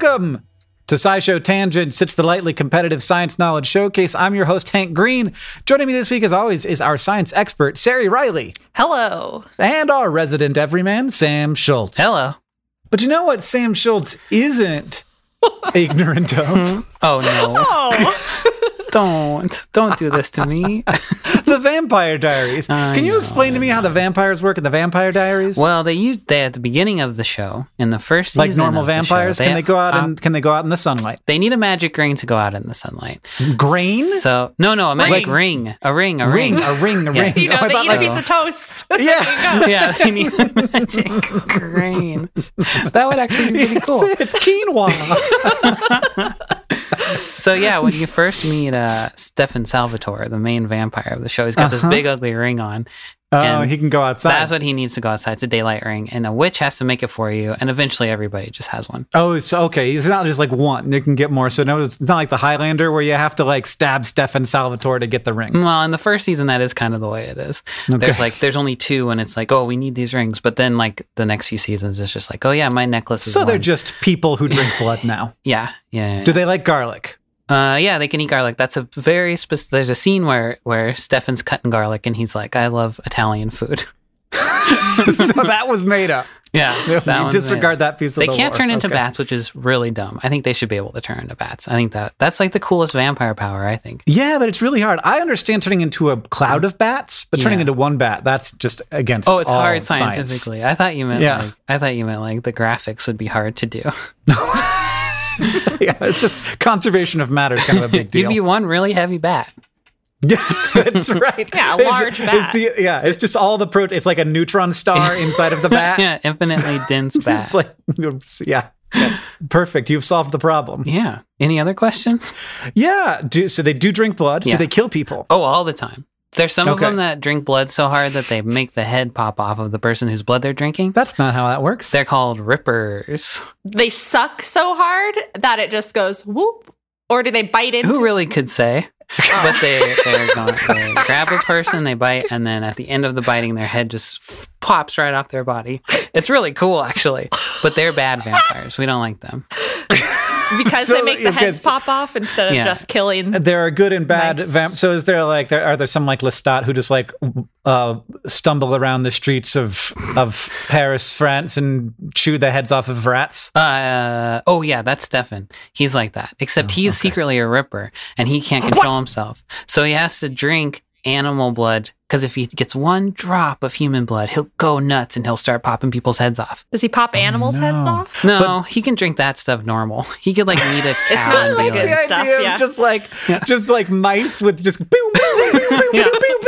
Welcome to SciShow Tangents. It's the lightly competitive science knowledge showcase. I'm your host, Hank Green. Joining me this week, as always, is our science expert, Sari Riley, Hello. and our resident everyman, Sam Schultz. Hello. But you know what Sam Schultz isn't ignorant of? Oh no. Oh, Don't. Don't do this to me. the Vampire Diaries. I Can you know, explain to me how the vampires work in the Vampire Diaries? well, they used they at the beginning of the show, in the first season. like normal of the show, vampires, can they go out um, and can they go out in the sunlight? they need a magic ring to go out in the sunlight. Grain? So no, no, a magic Ring. ring. A ring, a ring, ring. a ring, a Yeah. ring. you know, Oh, they eat like- a piece of toast. Yeah. yeah, they need a magic grain. That would actually be pretty cool. It's, it's quinoa. So yeah, when you first meet uh, Stefan Salvatore, the main vampire of the show, he's got this Uh-huh. big ugly ring on. Oh, And he can go outside. That's what he needs to go outside. It's a daylight ring, and a witch has to make it for you, and eventually everybody just has one. Oh, it's okay. It's not just like one. You can get more. So no, it's not like the Highlander where you have to like stab Stefan Salvatore to get the ring. Well, in the first season, that is kind of the way it is. There's like there's only two, and it's like, oh, we need these rings. But then like the next few seasons, it's just like, oh yeah, my necklace is. So they're just people who drink blood now. yeah, yeah. yeah. Do they like garlic? Uh, yeah, they can eat garlic. That's a very specific. There's a scene where where Stefan's cutting garlic, and he's like, I love Italian food. so that was made up. Yeah, You that disregard that piece of They the can't turn into Okay. bats, which is really dumb. I think they should be able to turn into bats. I think that that's like the coolest vampire power. I think. Yeah, but it's really hard. I understand turning into a cloud of bats, but turning Yeah. into one bat, that's just against Oh, it's hard science. scientifically. I thought you meant Yeah. like I thought you meant like the graphics would be hard to do. yeah, it's just conservation of matter is kind of a big deal. Give you one really heavy bat. Yeah, that's right. Yeah, a It's- large it's bat. the- yeah, it's just all the protein. It's like a neutron star inside of the bat. yeah, infinitely dense bat. It's like, yeah, yeah. perfect. You've solved the problem. yeah. Any other questions? Yeah. Do, so they do drink blood. Yeah. Do they kill people? Oh, all the time. There's some of them that drink blood so hard that they make the head pop off of the person whose blood they're drinking. That's not how that works. They're called rippers. they suck so hard that it just goes whoop? Or do they bite into Who really could say? But they they're going, they grab a person, they bite, and then at the end of the biting, their head just pops right off their body. It's really cool, actually. But they're bad vampires. We don't like them. because So, they make the heads so- pop off instead of Yeah. just killing. there are good and bad Nice. vamp. So is there like there are there some like Lestat who just like uh, stumble around the streets of of Paris, France, and chew the heads off of rats? Uh, oh yeah, that's Stefan. He's like that. Except Oh, he's okay. secretly a ripper and he can't control himself. So he has to drink animal blood because if he gets one drop of human blood, he'll go nuts and he'll start popping people's heads off. Does he pop oh, animals' heads no. off? No, he can drink that stuff normal. He could like meet a cow. It's not and be like like, good stuff, idea of yeah. just like just like mice with just pew, pew, pew, pew, Yeah. pew, pew,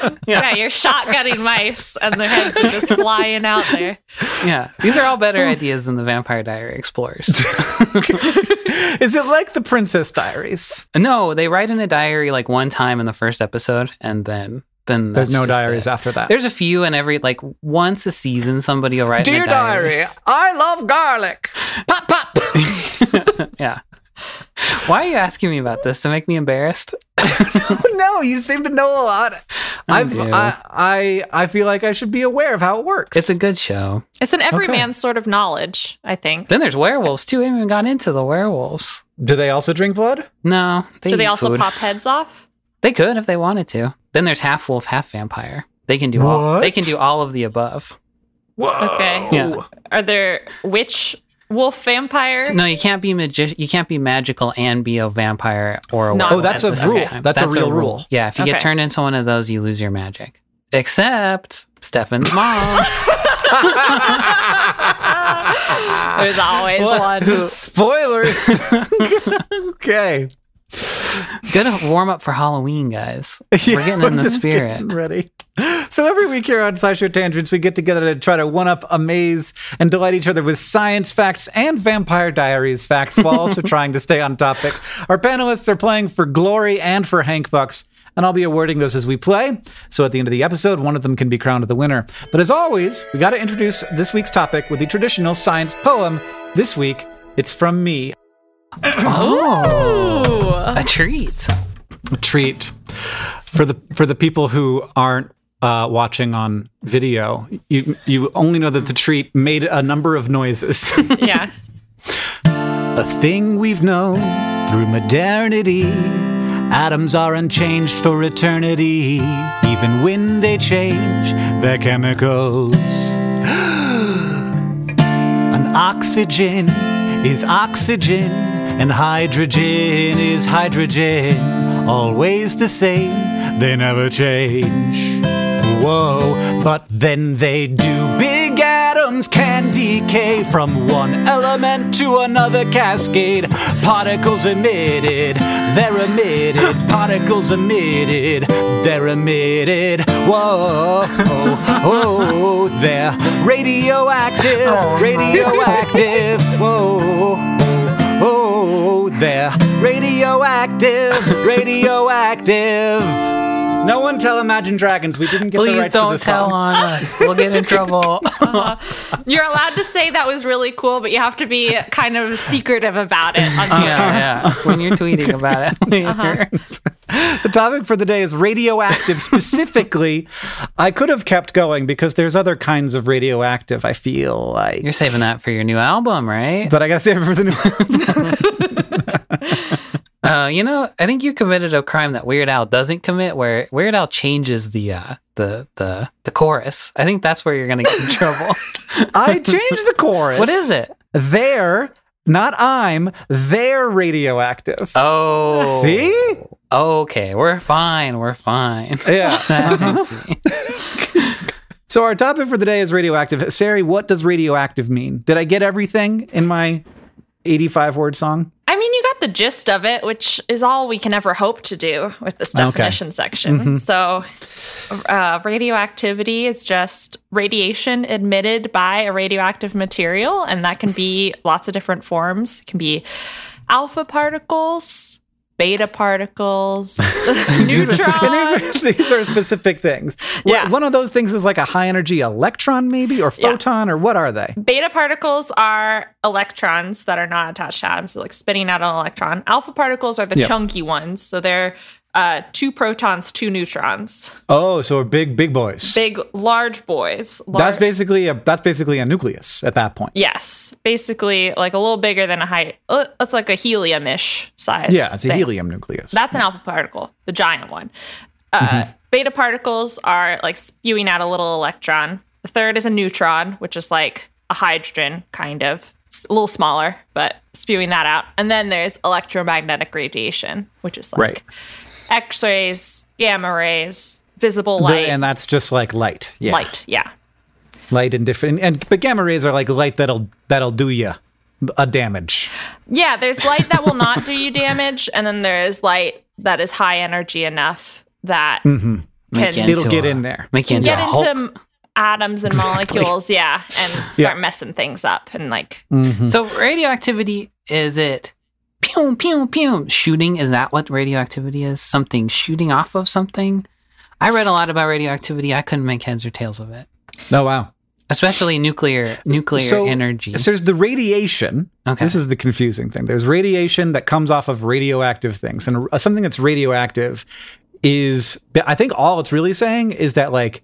pew. Yeah. you're shotgunning mice and their heads are just flying out there. yeah, these are all better ideas than the Vampire Diary Explorers. Is it like the Princess Diaries? no, they write in a diary like one time in the first episode, and then then There's no diaries it. after that. There's a few in every like once a season. Somebody will write in Dear a diary. diary, I love garlic. Pop pop. yeah. Why are you asking me about this to make me embarrassed? no, you seem to know a lot. I I've. I, I I feel like I should be aware of how it works. It's a good show. It's an everyman sort of knowledge, I think. Then there's werewolves too. I haven't even gone into the werewolves. Do they also drink blood? No, they Do they also food. pop heads off? They could if they wanted to. Then there's half wolf, half vampire. They can do all. They can do all of the above. Whoa. Okay. Yeah. Are there witch wolf vampire? No, you can't be magi- You can't be magical and be a vampire or a No, werewolf Oh, that's a rule. time. That's a real rule. Yeah, if you get turned into one of those, you lose your magic. Except Stefan's mom. There's always one who Spoilers. okay. Good warm up for Halloween, guys. Yeah, We're getting in the spirit. ready. So every week here on SciShow Tangents, we get together to try to one up, amaze, and delight each other with science facts and Vampire Diaries facts, while also trying to stay on topic. Our panelists are playing for glory and for Hank Bucks, and I'll be awarding those as we play. So at the end of the episode, one of them can be crowned the winner. But as always, we got to introduce this week's topic with the traditional science poem. This week, it's from me. Oh, a treat. a treat for the for the people who aren't uh, watching on video. You you only know that the treat made a number of noises. Yeah. a thing we've known through modernity. Atoms are unchanged for eternity, even when they change their chemicals. An oxygen is oxygen, and hydrogen is hydrogen. Always the same, they never change. Whoa, but then they do. Big atoms can decay from one element to another cascade. Particles emitted, they're emitted. Particles emitted, they're emitted. Whoa, oh, oh, they're radioactive, oh, radioactive. Whoa. They're radioactive, radioactive. No one tell Imagine Dragons. We didn't get the rights to don't this tell song. on us. We'll get in trouble. Uh, you're allowed to say that was really cool, but you have to be kind of secretive about it. On yeah, yeah. When you're tweeting about it later. The topic for the day is radioactive. Specifically, I could have kept going because there's other kinds of radioactive. I feel like, You're saving that for your new album, right? but I gotta save it for the new. Uh, you know, I think you committed a crime that Weird Al doesn't commit, where Weird Al changes the uh, the the the chorus. I think that's where you're gonna get in trouble. I changed the chorus. what is it? They're not I'm. They're radioactive. Oh, See? Okay, we're fine. We're fine. Yeah. I see. So our topic for the day is radioactive. Sari, what does radioactive mean? Did I get everything in my 85 word song? I mean, you got the gist of it, which is all we can ever hope to do with this Okay. definition section. So, uh, radioactivity is just radiation emitted by a radioactive material, and that can be lots of different forms. It can be alpha particles, beta particles, neutrons. These, are, these are specific things. Yeah. One of those things is like a high energy electron, maybe, or Yeah. photon, or what are they? Beta particles are electrons that are not attached to atoms, so like spinning out an electron. Alpha particles are the Yeah. chunky ones, so they're uh, two protons, two neutrons. Oh, so big, big boys. Big, large boys. that's basically a that's basically a nucleus at that point. yes, basically like a little bigger than a high. uh, That's like a helium-ish size. Yeah, it's a thing. helium nucleus. That's an alpha particle, the giant one. Uh, Beta particles are like spewing out a little electron. The third is a neutron, which is like a hydrogen, kind of. It's a little smaller, but spewing that out. And then there's electromagnetic radiation, which is like Right. X rays, gamma rays, visible The- light, and that's just like light. Yeah. light. Yeah. light and different and but gamma rays are like light that'll that'll do you a damage Yeah, there's light that will not do you damage, and then there is light that is high energy enough that hmm Can- you it'll get a- in there Make you into get into Hulk. atoms and Exactly. molecules, yeah, and start messing things up and like Mhm. So radioactivity is it pew pew pew shooting? Is that what radioactivity is? Something shooting off of something? I read a lot about radioactivity. I couldn't make heads or tails of it. oh wow Especially nuclear nuclear So- energy. so there's the radiation Okay. this is the confusing thing there's radiation that comes off of radioactive things and something that's radioactive is i think all it's really saying is that like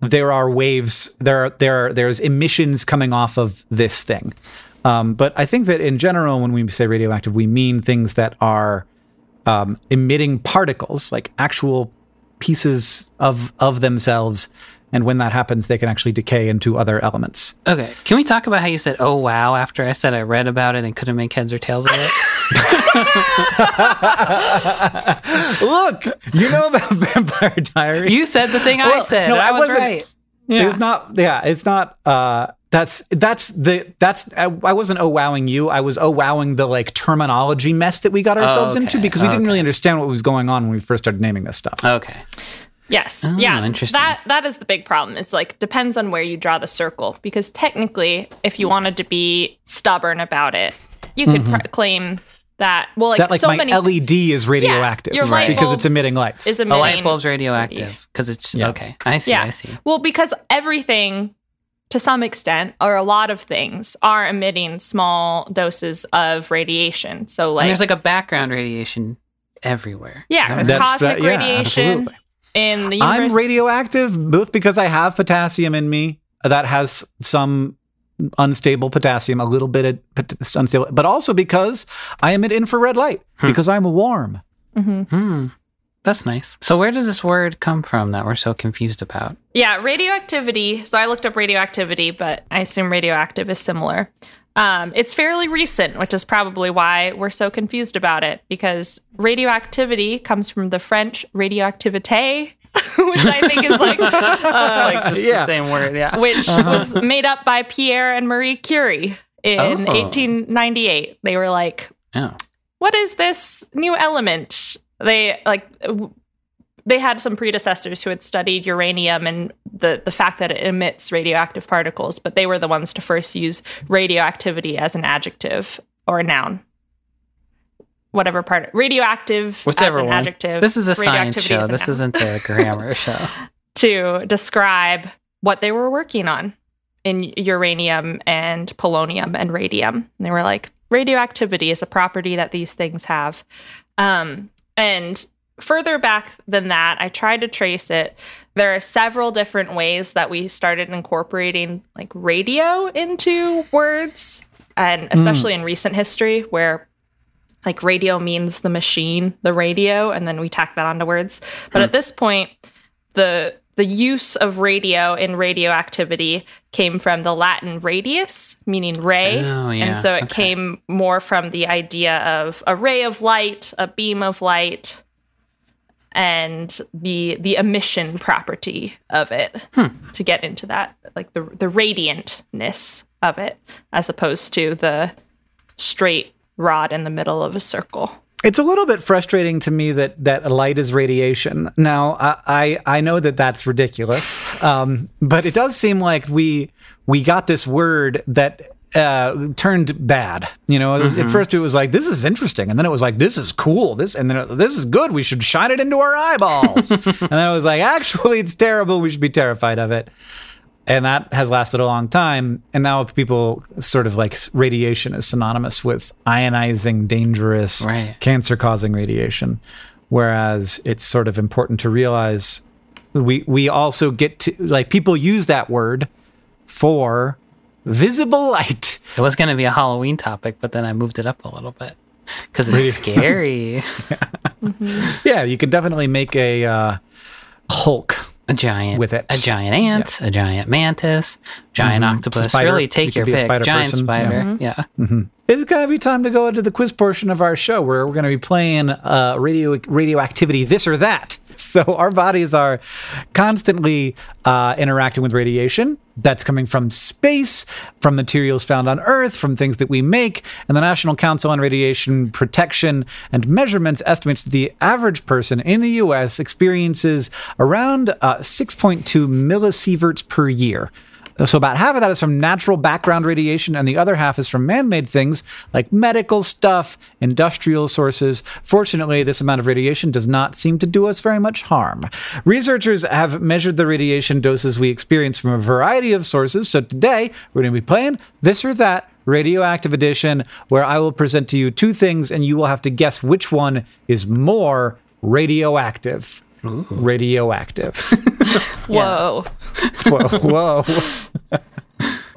there are waves there are there are, there's emissions coming off of this thing um, but i think that in general when we say radioactive we mean things that are um, emitting particles like actual pieces of of themselves and when that happens they can actually decay into other elements okay. Can we talk about how you said, oh, wow, after I said I read about it and couldn't make heads or tails of it? Look, you know about Vampire Diaries. you said the thing I said. no, I I was wasn't- right. It's not. Yeah, it's not. Uh, that's that's the that's. I, I wasn't oh wowing you. I was oh wowing the like terminology mess that we got ourselves into because we didn't really understand what was going on when we first started naming this stuff. Okay. yes, Oh, yeah. interesting. That that is the big problem. It's like depends on where you draw the circle because technically, if you wanted to be stubborn about it, you could pr- claim that well, like, Mm-hmm. that like so my many LED is radioactive your light because it's emitting lights. is A light bulb's radioactive because it's Yeah. okay. I see. Yeah. I see. Well, because everything, to some extent, or a lot of things, are emitting small doses of radiation. So, and like, there's like a background radiation everywhere. yeah, Is there's that- cosmic yeah, radiation absolutely. in the universe. I'm radioactive both because I have potassium in me that has some unstable potassium, a little bit of unstable, but also because I emit infrared light Hmm. because I'm warm. Mhm. Hmm. That's nice. So where does this word come from that we're so confused about? Yeah, radioactivity. So I looked up radioactivity, but I assume radioactive is similar. Um, it's fairly recent, which is probably why we're so confused about it, because radioactivity comes from the French radioactivité, which I think is like, uh, like just yeah. the same word, yeah. which was made up by Pierre and Marie Curie in Oh. 1898. They were like, Oh. what is this new element? They like they had some predecessors who had studied uranium and the the fact that it emits radioactive particles, but they were the ones to first use radioactivity as an adjective or a noun. Whatever part radioactive Whichever as an one. adjective. This is a science show. This noun. isn't a grammar show. to describe what they were working on in uranium and polonium and radium. And they were like, radioactivity is a property that these things have. Um, and further back than that, I tried to trace it. There are several different ways that we started incorporating like radio into words, and hmm. especially in recent history, where like radio means the machine, the radio, and then we tack that onto words. But hmm. at this point, the the use of radio in radioactivity came from the Latin radius, meaning ray. Oh, yeah. And so it Okay. came more from the idea of a ray of light, a beam of light, and the the emission property of it Hmm. to get into that, like the the radiantness of it, as opposed to the straight rod in the middle of a circle. It's a little bit frustrating to me that that light is radiation. Now, I I, I know that that's ridiculous, um, but it does seem like we we got this word that uh, turned bad. You know, at first it was like this is interesting, and then it was like this is cool. This and then it- this is good. We should shine it into our eyeballs. and then it was like actually it's terrible. We should be terrified of it. And that has lasted a long time. And now people sort of like radiation is synonymous with ionizing, dangerous, Right. cancer causing radiation, Whereas it's sort of important to realize we we also get to like people use that word for visible light. It was going to be a Halloween topic, but then I moved it up a little bit because it's scary. Yeah, you can definitely make a uh, Hulk a giant With it. a giant ant, a giant mantis, giant Mhm. octopus. Spider. Really take could your be a pick. spider giant person, yeah. spider. Yeah. It's gonna be time to go into the quiz portion of our show where we're gonna be playing uh, radio radioactivity, this or that. So our bodies are constantly uh, interacting with radiation that's coming from space, from materials found on Earth, from things that we make. And the National Council on Radiation Protection and Measurements estimates that the average person in the U.S. experiences around uh, 6.2 millisieverts per year. So about half of that is from natural background radiation, and the other half is from man-made things like medical stuff, industrial sources. Fortunately, this amount of radiation does not seem to do us very much harm. Researchers have measured the radiation doses we experience from a variety of sources. So today we're going to be playing this or that radioactive edition, where I will present to you two things, and you will have to guess which one is more radioactive. Radioactive. Whoa. Whoa. whoa.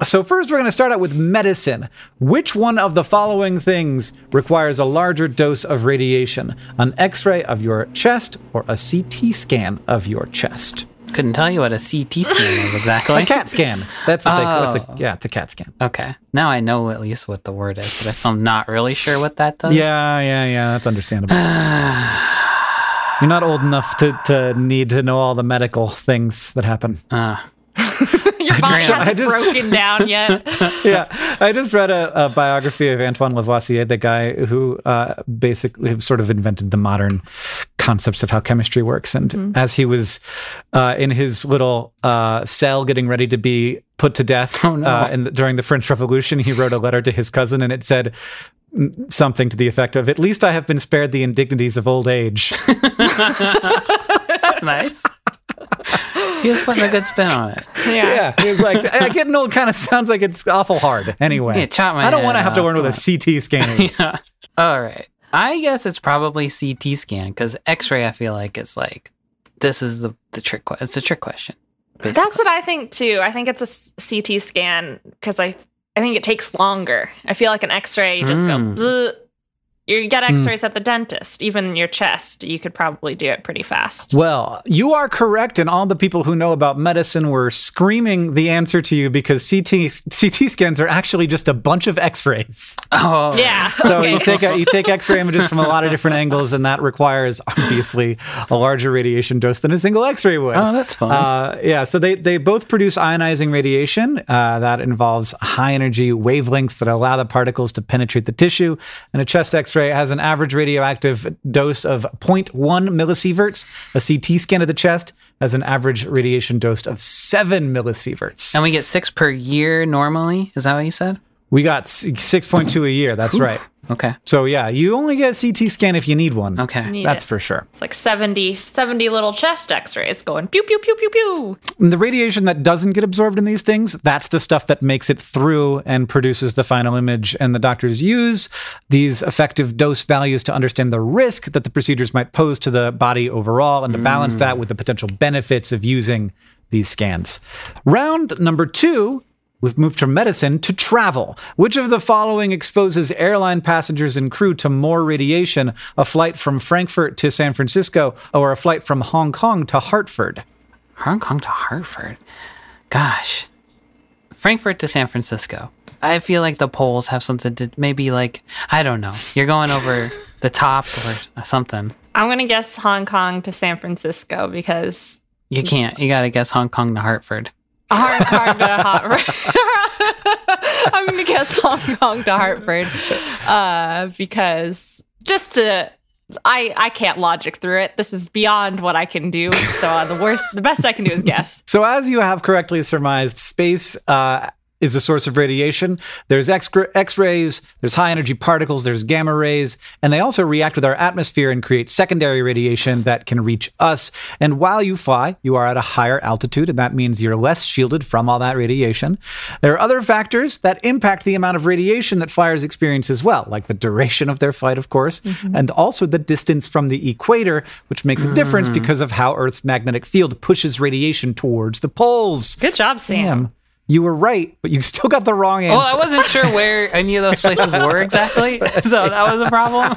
so, first, we're going to start out with medicine. Which one of the following things requires a larger dose of radiation? An x ray of your chest or a CT scan of your chest? Couldn't tell you what a CT scan is exactly. A CAT scan. That's what they call it's Oh. a, Yeah, it's a CAT scan. Okay. Now I know at least what the word is, but I'm still not really sure what that does. Yeah, yeah, yeah. That's understandable. You're not old enough to, to need to know all the medical things that happen. Uh, Your body just- hasn't I just- broken down yet. yeah, I just read a, a biography of Antoine Lavoisier, the guy who uh, basically sort of invented the modern concepts of how chemistry works. And as he was uh, in his little uh, cell getting ready to be put to death Oh, no. uh, in the, during the French Revolution, he wrote a letter to his cousin, and it said mm, something to the effect of, "At least I have been spared the indignities of old age." that's nice. he was putting a good spin on it. Yeah. yeah, he was like, "Eh, "Getting old kind of sounds like it's awful hard." Anyway, Yeah, chop my I don't head want to have to off. learn what a CT scan is. Yeah. All right. I guess it's probably CT scan because X-ray. I feel like it's like this is the the trick. que- It's a trick question. basically. That's what I think too. I think it's a s- CT scan because I I think it takes longer. I feel like an X-ray, you just Mm. go. "Bleh." You get Mm. X-rays at the dentist, even in your chest. You could probably do it pretty fast. Well, you are correct, and all the people who know about medicine were screaming the answer to you because CT CT scans are actually just a bunch of X-rays. oh Yeah. So okay. you take a, you take X-ray images from a lot of different angles, and that requires obviously a larger radiation dose than a single X-ray would. Oh, that's fun. Uh, yeah, so they, they both produce ionizing radiation uh, that involves high energy wavelengths that allow the particles to penetrate the tissue. And a chest x ray has an average radioactive dose of 0.1 millisieverts. A CT scan of the chest has an average radiation dose of 7 millisieverts. and we get six per year normally. Is that what you said? We got 6.2 a year, that's right. Okay. So yeah, you only get a CT scan if you need one. Okay. Need That's it. for sure. It's like 70, 70 little chest X-rays going pew pew pew pew pew. And the radiation that doesn't get absorbed in these things, that's the stuff that makes it through and produces the final image. And the doctors use these effective dose values to understand the risk that the procedures might pose to the body overall and to balance mm. that with the potential benefits of using these scans. Round number two. We've moved from medicine to travel. Which of the following exposes airline passengers and crew to more radiation? A flight from Frankfurt to San Francisco or a flight from Hong Kong to Hartford? Hong Kong to Hartford. Gosh. Frankfurt to San Francisco. I feel like the poles have something to maybe like I don't know. You're going over the top or something. I'm gonna guess Hong Kong to San Francisco because You can't. You got to guess Hong Kong to Hartford. Hong Kong to Hartford. I'm gonna guess Hong Kong to Hartford uh, because just to. I, I can't logic through it. This is beyond what I can do. So uh, the worst, the best I can do is guess. So, as you have correctly surmised, space uh, is a source of radiation. There's X rays, there's high energy particles, there's gamma rays, and they also react with our atmosphere and create secondary radiation that can reach us. And while you fly, you are at a higher altitude, and that means you're less shielded from all that radiation. There are other factors that impact the amount of radiation that flyers experience as well, like the duration of their flight, of course, mm-hmm. and also the distance from the equator, which makes a difference mm-hmm. because of how Earth's magnetic field pushes radiation towards the poles. Good job, Sam. Sam you were right, but you still got the wrong answer. Well, I wasn't sure where any of those places were exactly, so that was a problem.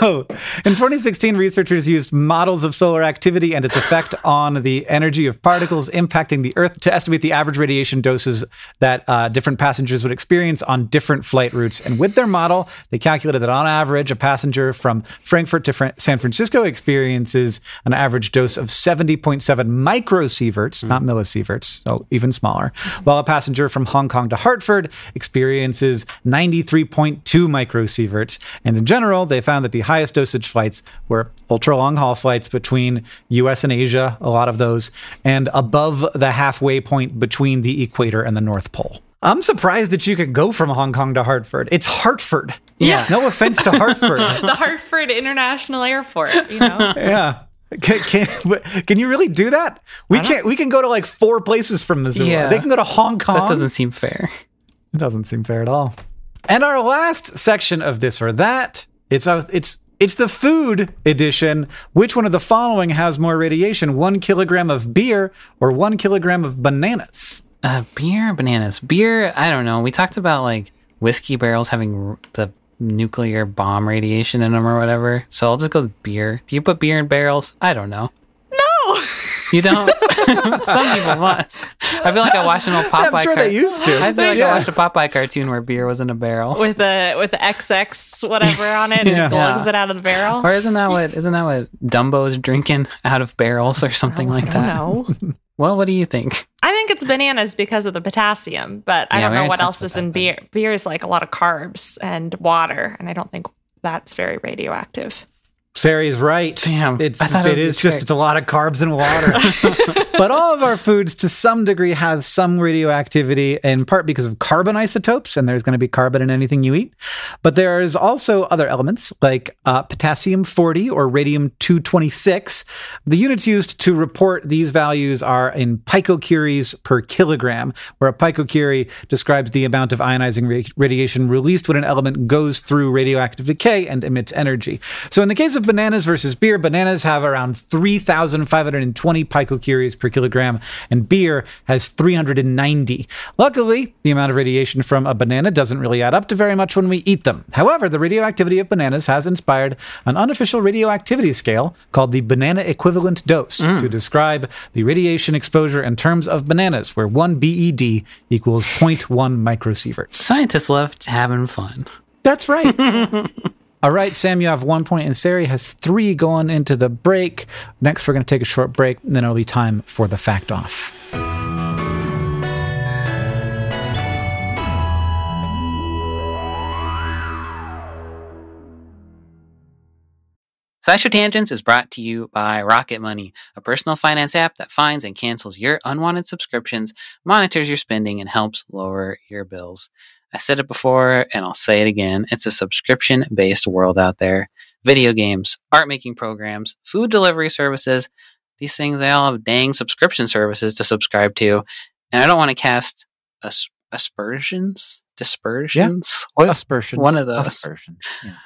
so, in 2016, researchers used models of solar activity and its effect on the energy of particles impacting the Earth to estimate the average radiation doses that uh, different passengers would experience on different flight routes. And with their model, they calculated that on average, a passenger from Frankfurt to San Francisco experiences an average dose of 70.7 microsieverts, mm. not millisieverts so even smaller, while a passenger from Hong Kong to Hartford experiences 93.2 microsieverts. And in general, they found that the highest dosage flights were ultra long haul flights between US and Asia, a lot of those, and above the halfway point between the equator and the North Pole. I'm surprised that you could go from Hong Kong to Hartford. It's Hartford. Yeah. No offense to Hartford. the Hartford International Airport, you know. Yeah. Can, can, can, you really do that? We can't. We can go to like four places from Missoula. Yeah, they can go to Hong Kong. That doesn't seem fair. It doesn't seem fair at all. And our last section of this or that, it's a, it's it's the food edition. Which one of the following has more radiation? One kilogram of beer or one kilogram of bananas? Uh, beer, bananas. Beer. I don't know. We talked about like whiskey barrels having the nuclear bomb radiation in them or whatever. So I'll just go with beer. Do you put beer in barrels? I don't know. No. You don't? Some people must. I feel like I watched an old Popeye. I'm sure car- they used to. I feel like yeah. I watched a Popeye cartoon where beer was in a barrel with a with the XX whatever on it, and yeah. it glugs yeah. it out of the barrel. Or isn't that what isn't that what Dumbo's drinking out of barrels or something like that? No. Well, what do you think? I think it's bananas because of the potassium, but yeah, I don't know what else is in beer. Beer is like a lot of carbs and water, and I don't think that's very radioactive. Sari's right. Damn, it's it is just it's a lot of carbs and water. but all of our foods, to some degree, have some radioactivity, in part because of carbon isotopes, and there's going to be carbon in anything you eat. But there is also other elements like uh, potassium 40 or radium 226. The units used to report these values are in picocuries per kilogram, where a picocurie describes the amount of ionizing ra- radiation released when an element goes through radioactive decay and emits energy. So in the case of bananas versus beer, bananas have around 3,520 picocuries per kilogram, and beer has 390. Luckily, the amount of radiation from a banana doesn't really add up to very much when we eat them. However, the radioactivity of bananas has inspired an unofficial radioactivity scale called the banana equivalent dose mm. to describe the radiation exposure in terms of bananas, where 1 BED equals 0.1 microsieverts. Scientists love having fun. That's right. All right, Sam, you have one point, and Sari has three going into the break. Next, we're going to take a short break, and then it'll be time for the fact off. SciShow Tangents is brought to you by Rocket Money, a personal finance app that finds and cancels your unwanted subscriptions, monitors your spending, and helps lower your bills. I said it before and I'll say it again. It's a subscription based world out there. Video games, art making programs, food delivery services. These things, they all have dang subscription services to subscribe to. And I don't want to cast as- aspersions, dispersions, yeah. aspersions, one of those. Aspersions. Yeah.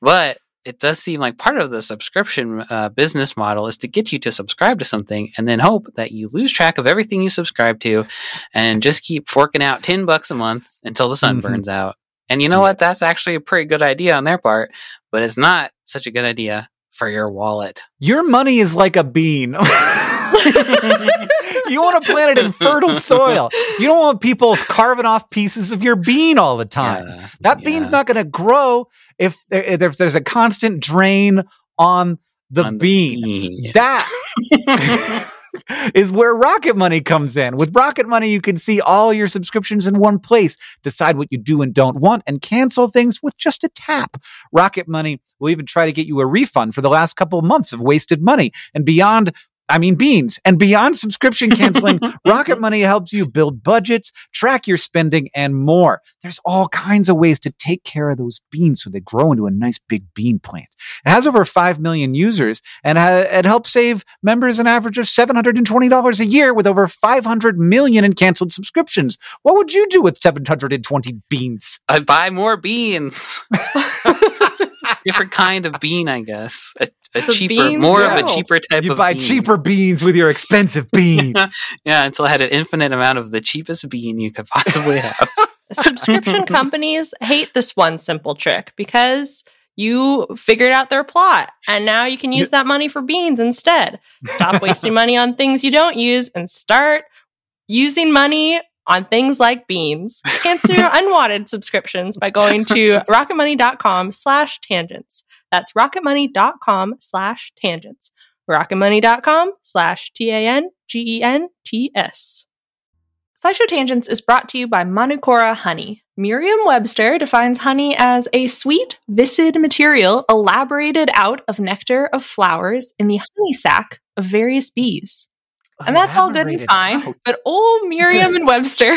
But it does seem like part of the subscription uh, business model is to get you to subscribe to something and then hope that you lose track of everything you subscribe to and just keep forking out 10 bucks a month until the sun mm-hmm. burns out. And you know yeah. what? That's actually a pretty good idea on their part, but it's not such a good idea for your wallet. Your money is like a bean. you want to plant it in fertile soil. You don't want people carving off pieces of your bean all the time. Yeah, that yeah. bean's not going to grow if, if, there's a constant drain on the on bean. The bean. That is where Rocket Money comes in. With Rocket Money, you can see all your subscriptions in one place, decide what you do and don't want, and cancel things with just a tap. Rocket Money will even try to get you a refund for the last couple of months of wasted money. And beyond I mean beans. And beyond subscription canceling, Rocket Money helps you build budgets, track your spending, and more. There's all kinds of ways to take care of those beans so they grow into a nice big bean plant. It has over 5 million users and ha- it helps save members an average of $720 a year with over 500 million in canceled subscriptions. What would you do with 720 beans? I'd buy more beans. Different kind of bean, I guess. A, a cheaper, beans more of a cheaper type of bean. You buy bean. cheaper beans with your expensive beans. yeah, until I had an infinite amount of the cheapest bean you could possibly have. Subscription companies hate this one simple trick because you figured out their plot and now you can use that money for beans instead. Stop wasting money on things you don't use and start using money on things like beans. Cancel your unwanted subscriptions by going to rocketmoney.com slash tangents. That's rocketmoney.com slash tangents. rocketmoney.com slash T-A-N-G-E-N-T-S. SciShow Tangents is brought to you by Manukora Honey. Merriam-Webster defines honey as a sweet, viscid material elaborated out of nectar of flowers in the honey sac of various bees. And that's all good and fine. But old Miriam and Webster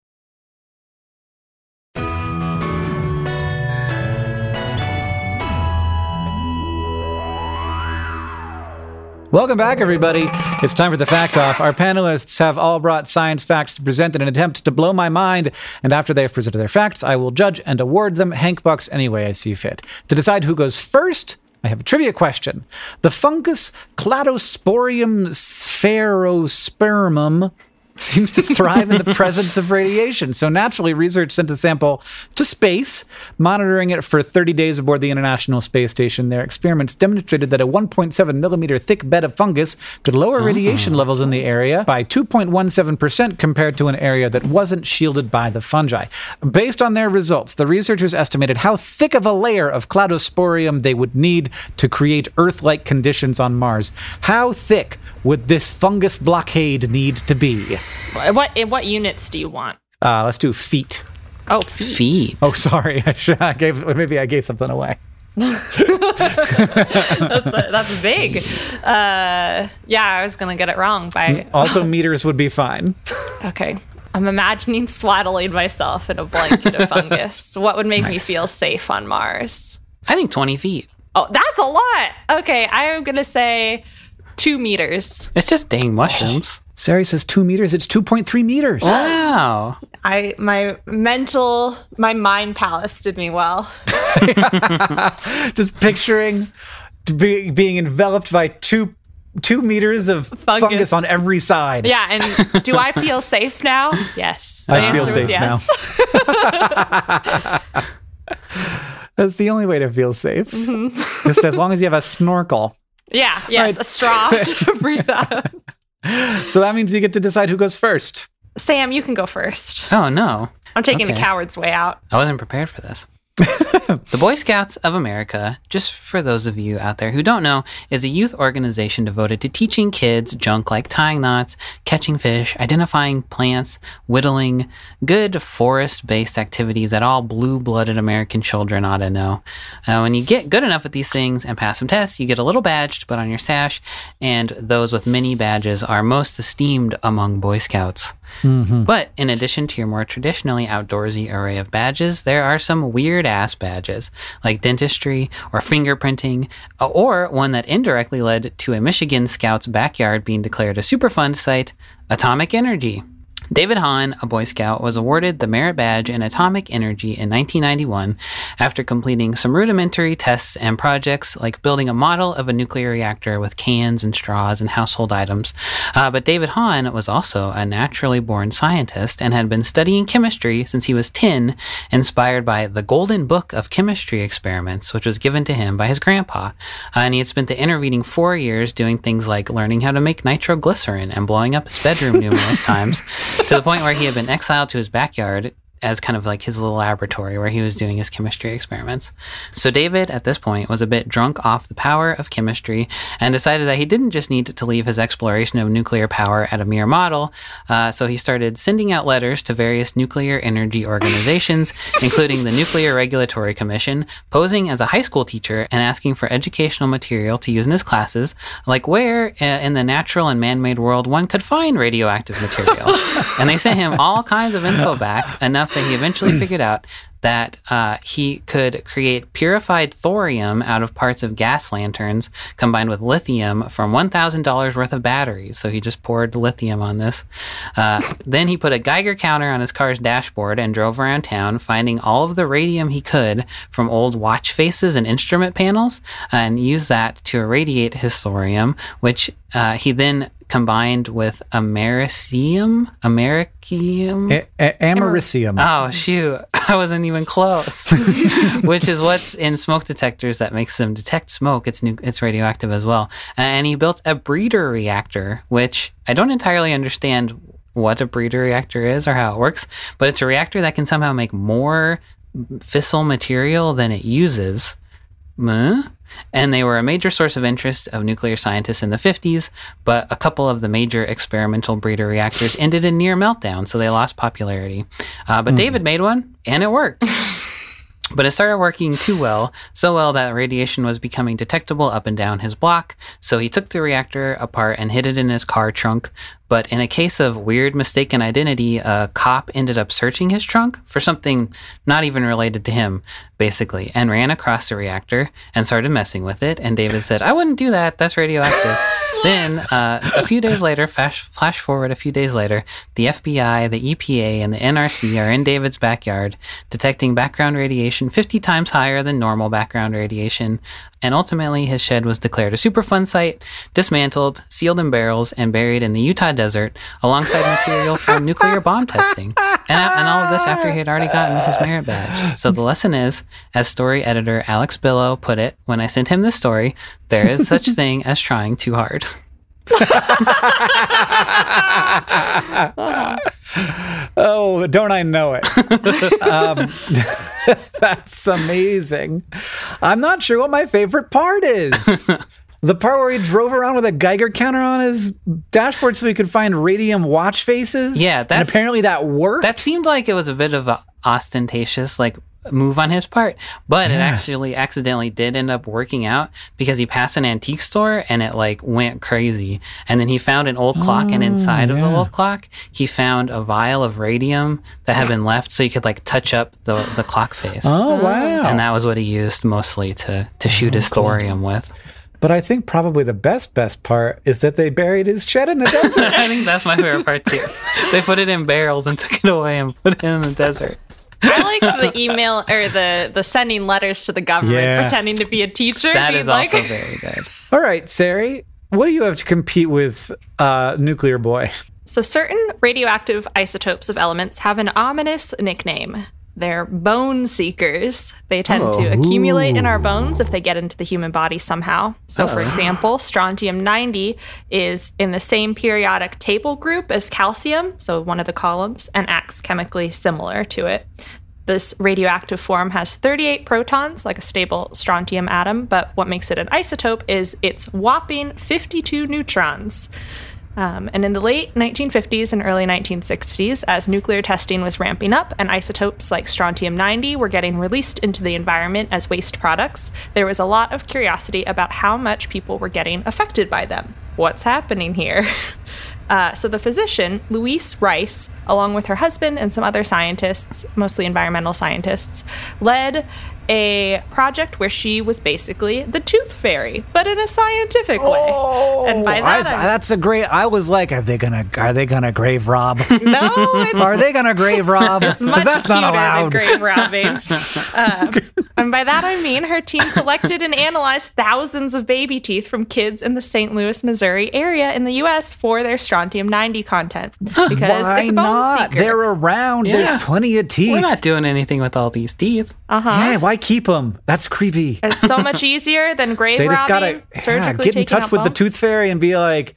Welcome back, everybody. It's time for the fact off. Our panelists have all brought science facts to present in an attempt to blow my mind. And after they have presented their facts, I will judge and award them Hank Bucks any way I see fit. To decide who goes first, I have a trivia question. The fungus Cladosporium sphaerospermum seems to thrive in the presence of radiation. So naturally, research sent a sample to space, monitoring it for 30 days aboard the International Space Station. Their experiments demonstrated that a 1.7 millimeter thick bed of fungus could lower oh. radiation levels in the area by 2.17% compared to an area that wasn't shielded by the fungi. Based on their results, the researchers estimated how thick of a layer of cladosporium they would need to create Earth-like conditions on Mars. How thick would this fungus blockade need to be? What in what units do you want? Uh, let's do feet. Oh, feet. Feet. Oh, sorry. I, should, I gave maybe I gave something away. that's uh, that's big. Uh, yeah, I was gonna get it wrong by. Also, meters would be fine. Okay, I'm imagining swaddling myself in a blanket of fungus. What would make me feel safe on Mars? I think 20 feet. Oh, that's a lot. Okay, I am gonna say two meters. It's just dang mushrooms. Sari says two meters. It's 2.3 meters. Wow. I my mental my mind palace did me well. Just picturing be, being enveloped by two two meters of fungus. Fungus. on every side. Yeah, and do I feel safe now? Yes. The I feel answer was safe That's the only way to feel safe. Mm-hmm. Just as long as you have a snorkel. Yeah, yes, Right. a straw to breathe out. So that means you get to decide who goes first. Sam, you can go first. Oh no. I'm taking the coward's way out. I wasn't prepared for this. the Boy Scouts of America, just for those of you out there who don't know, is a youth organization devoted to teaching kids junk like tying knots, catching fish, identifying plants, whittling, good forest based activities that all blue blooded American children ought to know. Uh, when you get good enough at these things and pass some tests, you get a little badge to put on your sash, and those with many badges are most esteemed among Boy Scouts. But in addition to your more traditionally outdoorsy array of badges, there are some weird ass badges, like dentistry or fingerprinting, uh, or one that indirectly led to a Michigan Scout's backyard being declared a Superfund site Atomic Energy. David Hahn, a Boy Scout, was awarded the Merit Badge in Atomic Energy in 1991 after completing some rudimentary tests and projects like building a model of a nuclear reactor with cans and straws and household items. Uh, but David Hahn was also a naturally born scientist and had been studying chemistry since he was 10, inspired by the Golden Book of Chemistry Experiments, which was given to him by his grandpa. Uh, and he had spent the intervening four years doing things like learning how to make nitroglycerin and blowing up his bedroom numerous times to the point where he had been exiled to his backyard as kind of like his little laboratory where he was doing his chemistry experiments. So David, at this point, was a bit drunk off the power of chemistry and decided that he didn't just need to leave his exploration of nuclear power at a mere model. Uh, so he started sending out letters to various nuclear energy organizations, including the Nuclear Regulatory Commission, posing as a high school teacher and asking for educational material to use in his classes, like where uh, in the natural and man-made world one could find radioactive material. and they sent him all kinds of info back, enough that he eventually figured out that uh, he could create purified thorium out of parts of gas lanterns combined with lithium from $1,000 worth of batteries. So he just poured lithium on this. Uh, then he put a Geiger counter on his car's dashboard and drove around town, finding all of the radium he could from old watch faces and instrument panels, and used that to irradiate his thorium, which uh, he then combined with americium, americium. A- a- americium. Oh shoot, I wasn't even close. Which is what's in smoke detectors that makes them detect smoke. It's new, it's radioactive as well. And he built a breeder reactor, which I don't entirely understand what a breeder reactor is or how it works, but it's a reactor that can somehow make more fissile material than it uses. And they were a major source of interest of nuclear scientists in the 50s, but a couple of the major experimental breeder reactors ended in near meltdown, so they lost popularity. Uh, but David made one, and it worked. But it started working too well, so well that radiation was becoming detectable up and down his block. So he took the reactor apart and hid it in his car trunk. But in a case of weird mistaken identity, a cop ended up searching his trunk for something not even related to him, basically, and ran across the reactor and started messing with it. And David said, I wouldn't do that. That's radioactive. then, uh, a few days later, flash, flash forward a few days later, the FBI, the EPA, and the NRC are in David's backyard detecting background radiation 50 times higher than normal background radiation. And ultimately, his shed was declared a Superfund site, dismantled, sealed in barrels, and buried in the Utah desert alongside material from nuclear bomb testing. And, and all of this after he had already gotten his merit badge. So the lesson is, as story editor Alex Billow put it when I sent him this story, there is such thing as trying too hard. oh, don't I know it? um, that's amazing. I'm not sure what my favorite part is. the part where he drove around with a Geiger counter on his dashboard so he could find radium watch faces. Yeah, that- and apparently that worked. That seemed like it was a bit of a ostentatious like move on his part, but it actually accidentally did end up working out because he passed an antique store and it like went crazy. And then he found an old clock and mm, inside of the old clock, he found a vial of radium that had been left so he could like touch up the the clock face. oh wow! And that was what he used mostly to to oh, shoot his thorium with. But I think probably the best best part is that they buried his shed in the desert. I think that's my favorite part too. They put it in barrels and took it away and put it in the desert. I like the email or the the sending letters to the government Yeah. pretending to be a teacher. That is being like, also very good. All right, Sari, what do you have to compete with uh, Nuclear Boy? So, certain radioactive isotopes of elements have an ominous nickname. They're bone seekers. They tend Oh. to accumulate in our bones if they get into the human body somehow. So, for Uh-oh. example, strontium 90 is in the same periodic table group as calcium, so one of the columns, and acts chemically similar to it. This radioactive form has 38 protons, like a stable strontium atom, but what makes it an isotope is its whopping 52 neutrons. Um, and in the late 1950s and early 1960s, as nuclear testing was ramping up and isotopes like strontium 90 were getting released into the environment as waste products, there was a lot of curiosity about how much people were getting affected by them. What's happening here? Uh, so the physician, Louise Reiss, along with her husband and some other scientists, mostly environmental scientists, led a project where she was basically the tooth fairy, but in a scientific way. and by Oh, that, I'm- that's a great. I was like, are they gonna are they gonna grave rob? no, it's are they gonna grave rob? It's much that's not allowed. than grave robbing. Um, and by that I mean her team collected and analyzed thousands of baby teeth from kids in the St. Louis, Missouri area in the U.S. for their strontium 90 content because Why it's a bone not? seeker. They're around. Yeah. There's plenty of teeth. We're not doing anything with all these teeth. uh-huh. yeah, why keep them? That's creepy. It's so much easier than grave They just robbing, gotta yeah, get in touch with the tooth fairy and be like,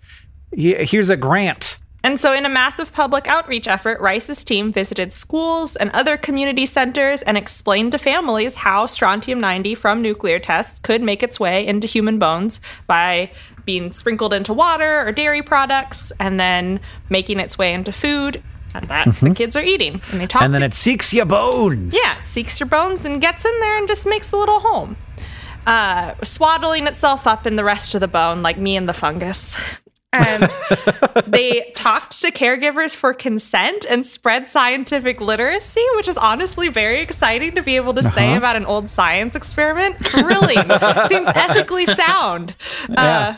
here's a grant. And so, in a massive public outreach effort, Reiss's team visited schools and other community centers and explained to families how strontium 90 from nuclear tests could make its way into human bones by being sprinkled into water or dairy products and then making its way into food and that the kids are eating. And they talk And then to it seeks your bones. yeah, seeks your bones and gets in there and just makes a little home. Uh, swaddling itself up in the rest of the bone, like me and the fungus. And they talked to caregivers for consent and spread scientific literacy, which is honestly very exciting to be able to say about an old science experiment. Thrilling. Seems ethically sound. Uh,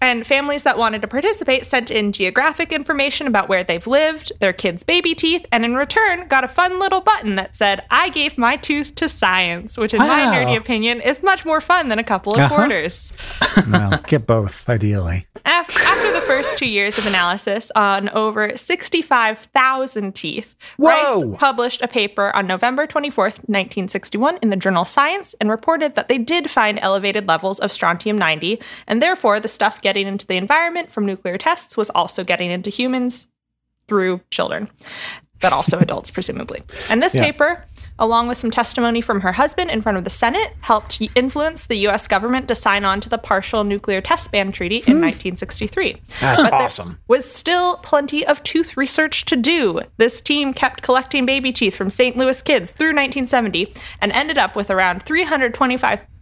and families that wanted to participate sent in geographic information about where they've lived, their kids' baby teeth, and in return got a fun little button that said, I gave my tooth to science, which in my nerdy opinion is much more fun than a couple of Uh-huh. quarters. well, get both, ideally. Af- After the first two years of analysis on over 65,000 teeth, Whoa! Reiss published a paper on November 24th, 1961, in the journal Science and reported that they did find elevated levels of strontium 90, and therefore the stuff getting into the environment from nuclear tests was also getting into humans through children, but also adults, presumably. And this Yeah. paper, along with some testimony from her husband in front of the Senate, helped influence the U.S. government to sign on to the Partial Nuclear Test Ban Treaty in hmm. 1963. That's But there awesome. was still plenty of tooth research to do. This team kept collecting baby teeth from St. Louis kids through 1970 and ended up with around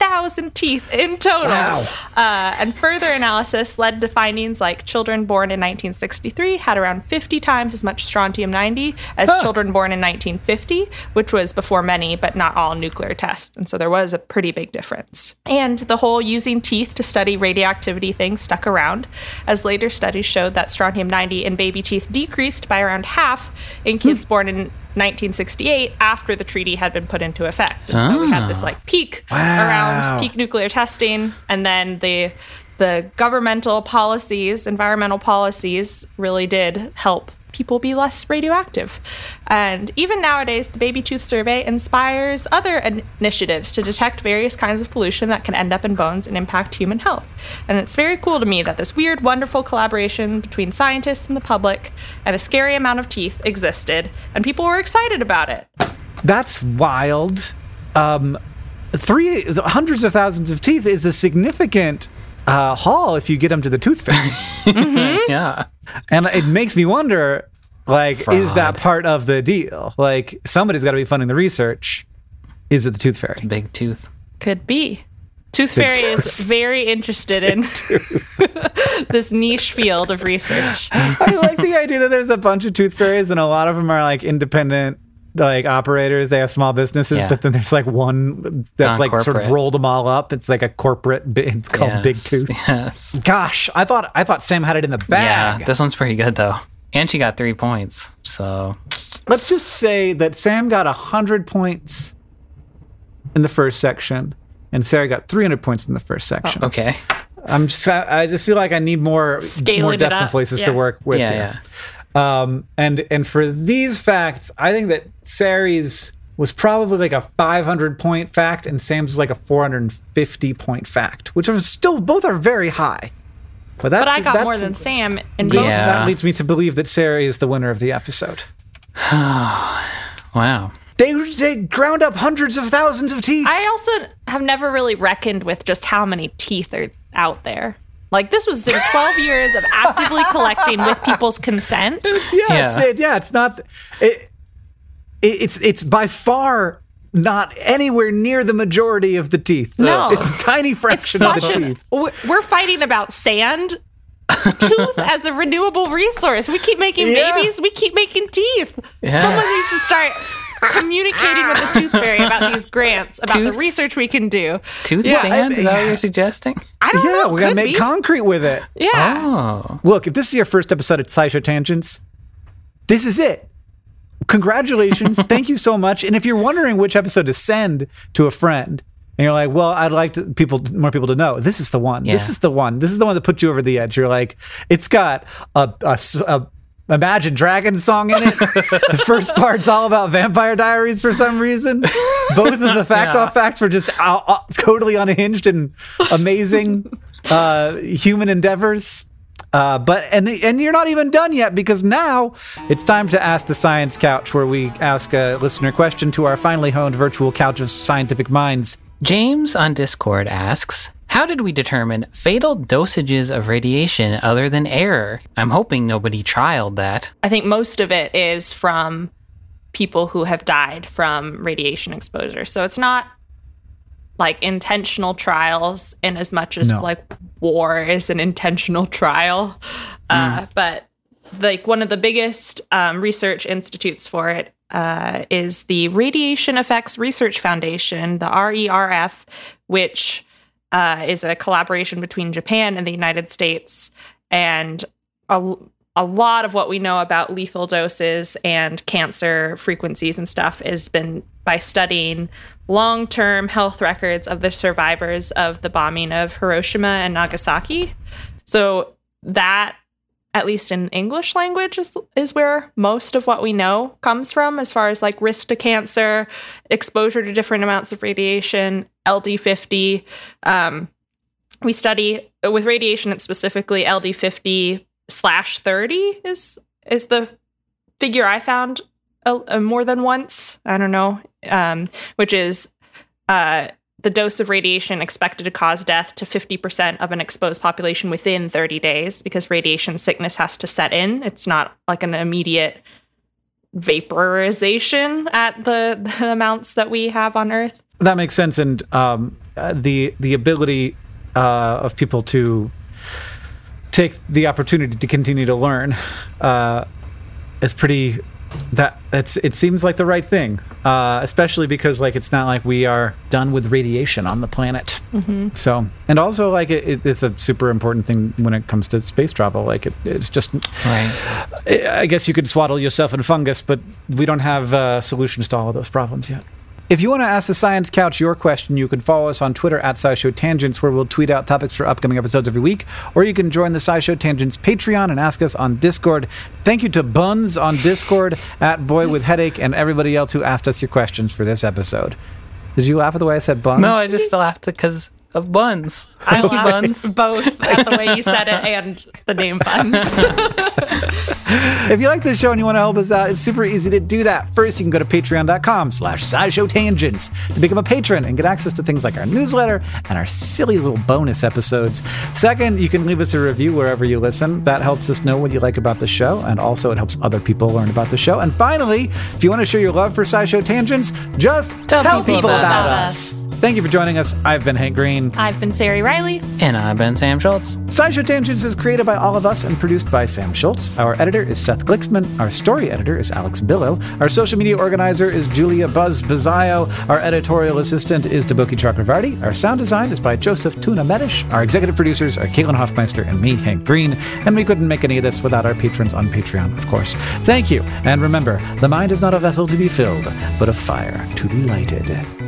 325,000 teeth in total. Wow. Uh, and further analysis led to findings like children born in 1963 had around 50 times as much strontium 90 as children born in 1950, which was before many but not all nuclear tests. And so there was a pretty big difference. And the whole using teeth to study radioactivity thing stuck around, as later studies showed that strontium 90 in baby teeth decreased by around half in kids born in 1968 after the treaty had been put into effect. And so we had this ah. like peak Wow. around peak nuclear testing and then the the governmental policies environmental policies really did help people be less radioactive. And even nowadays the baby tooth survey inspires other in- initiatives to detect various kinds of pollution that can end up in bones and impact human health. And it's very cool to me that this weird wonderful collaboration between scientists and the public and a scary amount of teeth existed and people were excited about it. That's wild. Um, three hundreds of thousands of teeth is a significant uh, haul if you get them to the tooth fairy. Yeah. and it makes me wonder, like, is that part of the deal? Like, somebody's got to be funding the research. Is it the tooth fairy? Big tooth. Could be. Tooth Big Fairy is very interested in this niche field of research. I like the idea that there's a bunch of tooth fairies and a lot of them are like independent like operators. They have small businesses, Yeah. but then there's like one that's Gone like sort of rolled them all up. It's like a corporate. It's called Yes, Big Tooth. Yes. Gosh, I thought I thought Sam had it in the bag. Yeah, this one's pretty good though. And she got three points. So Let's just say that Sam got 100 points in the first section and Sarah got 300 points in the first oh, section. okay. I'm just I I just feel like I need more Scaling more decimal up, places to work with yeah, here. yeah. Um and and for these facts, I think that Sari's was probably like a 500 point fact and Sam's was like a 450 point fact, which are still both are very high. But, that's, But I got that's- more than Sam in those- both. Yeah. That leads me to believe that Sarah is the winner of the episode. Wow. They, they ground up hundreds of thousands of teeth. I also have never really reckoned with just how many teeth are out there. Like this was in 12 years of actively collecting with people's consent. yeah, Yeah. It's, it- yeah, it's not. It, it, it's it's by far not anywhere near the majority of the teeth. No. it's a tiny fraction of the such an, teeth. we're we're fighting about sand. Tooth as a renewable resource. We keep making Yeah. babies. We keep making teeth. Yeah. Someone needs to start communicating with the tooth fairy about these grants, about the research we can do. Tooth Yeah, sand? I- Is that what you're suggesting? I don't Yeah, know. we gotta make be. concrete with it. yeah. Oh. Look, if this is your first episode of SciShow Tangents, this is it. Congratulations. Thank you so much. And if you're wondering which episode to send to a friend, and you're like, well, I'd like to, people, more people to know, this is the one. This is the one. This is the one that put you over the edge. You're like, it's got a, a s- a Imagine Dragons song in it. the first part's all about Vampire Diaries for some reason. Both of the fact Yeah. off facts were just uh, uh, totally unhinged and amazing uh, human endeavors. Uh, but and the, and you're not even done yet because now it's time to ask the science couch, where we ask a listener question to our finely honed virtual couch of scientific minds. James on Discord asks, How did we determine fatal dosages of radiation other than error? I'm hoping nobody trialed that. I think most of it is from people who have died from radiation exposure. So it's not like intentional trials in as much as No. like war is an intentional trial. Uh, but like one of the biggest um, research institutes for it uh, is the Radiation Effects Research Foundation, the RERF, which uh, is a collaboration between Japan and the United States. And a, a lot of what we know about lethal doses and cancer frequencies and stuff has been by studying long term health records of the survivors of the bombing of Hiroshima and Nagasaki. So that at least in English language is is where most of what we know comes from as far as like risk to cancer, exposure to different amounts of radiation, LD50. Um, we study with radiation it's specifically LD50 slash 30 is is the figure I found uh, uh, more than once. I don't know, um, which is uh, the dose of radiation expected to cause death to 50% of an exposed population within 30 days because radiation sickness has to set in. It's not like an immediate vaporization at the, the amounts that we have on Earth. That makes sense, and um, uh, the the ability uh, of people to take the opportunity to continue to learn uh, is pretty. That it's it seems like the right thing, uh, especially because like it's not like we are done with radiation on the planet. So, and also like it, it, it's a super important thing when it comes to space travel. Like it, it's just Right. I guess you could swaddle yourself in fungus, but we don't have uh, solutions to all of those problems yet. If you want to ask the Science Couch your question, you can follow us on Twitter at SciShow Tangents, where we'll tweet out topics for upcoming episodes every week, or you can join the SciShow Tangents Patreon and ask us on Discord. Thank you to Buns on Discord, at Boy with Headache, and everybody else who asked us your questions for this episode. Did you laugh at the way I said Buns? No, I just laughed because of buns. I Thank you, buns. both at the way you said it and the name buns. If you like this show and you want to help us out, it's super easy to do that. First, you can go to patreon.com slash SciShow Tangents to become a patron and get access to things like our newsletter and our silly little bonus episodes. Second, you can leave us a review wherever you listen. That helps us know what you like about the show, and also it helps other people learn about the show. And finally, if you want to show your love for SciShow Tangents, just tell, Tell people, people about, about us. Thank you for joining us. I've been Hank Green. I've been Sari Riley. And I've been Sam Schultz. SciShow Tangents is created by all of us and produced by Sam Schultz. Our editor is Seth Glicksman. Our story editor is Alex Billow. Our social media organizer is Julia Buzz Bizio. Our editorial assistant is Deboki Chakravarti. Our sound design is by Joseph Tuna Medish. Our executive producers are Caitlin Hoffmeister and me, Hank Green. And we couldn't make any of this without our patrons on Patreon, of course. Thank you. And remember, the mind is not a vessel to be filled, but a fire to be lighted.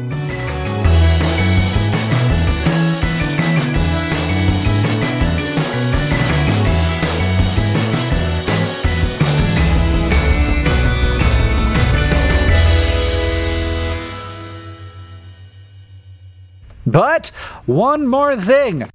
But one more thing.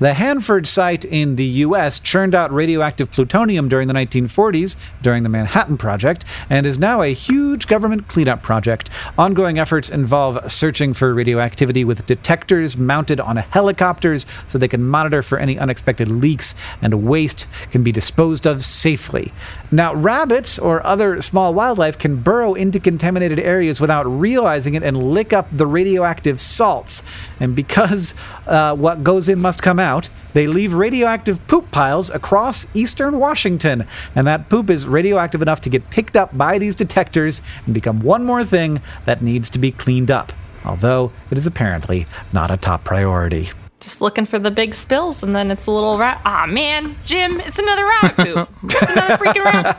The Hanford site in the US churned out radioactive plutonium during the 1940s during the Manhattan Project and is now a huge government cleanup project. Ongoing efforts involve searching for radioactivity with detectors mounted on helicopters so they can monitor for any unexpected leaks and waste can be disposed of safely. Now, rabbits or other small wildlife can burrow into contaminated areas without realizing it and lick up the radioactive salts. And because uh, what goes in must come out, they leave radioactive poop piles across eastern Washington. And that poop is radioactive enough to get picked up by these detectors and become one more thing that needs to be cleaned up. Although it is apparently not a top priority. Just looking for the big spills, and then it's a little rat. Ah, man, Jim, it's another rat poop. It's another freaking rat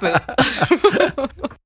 poop.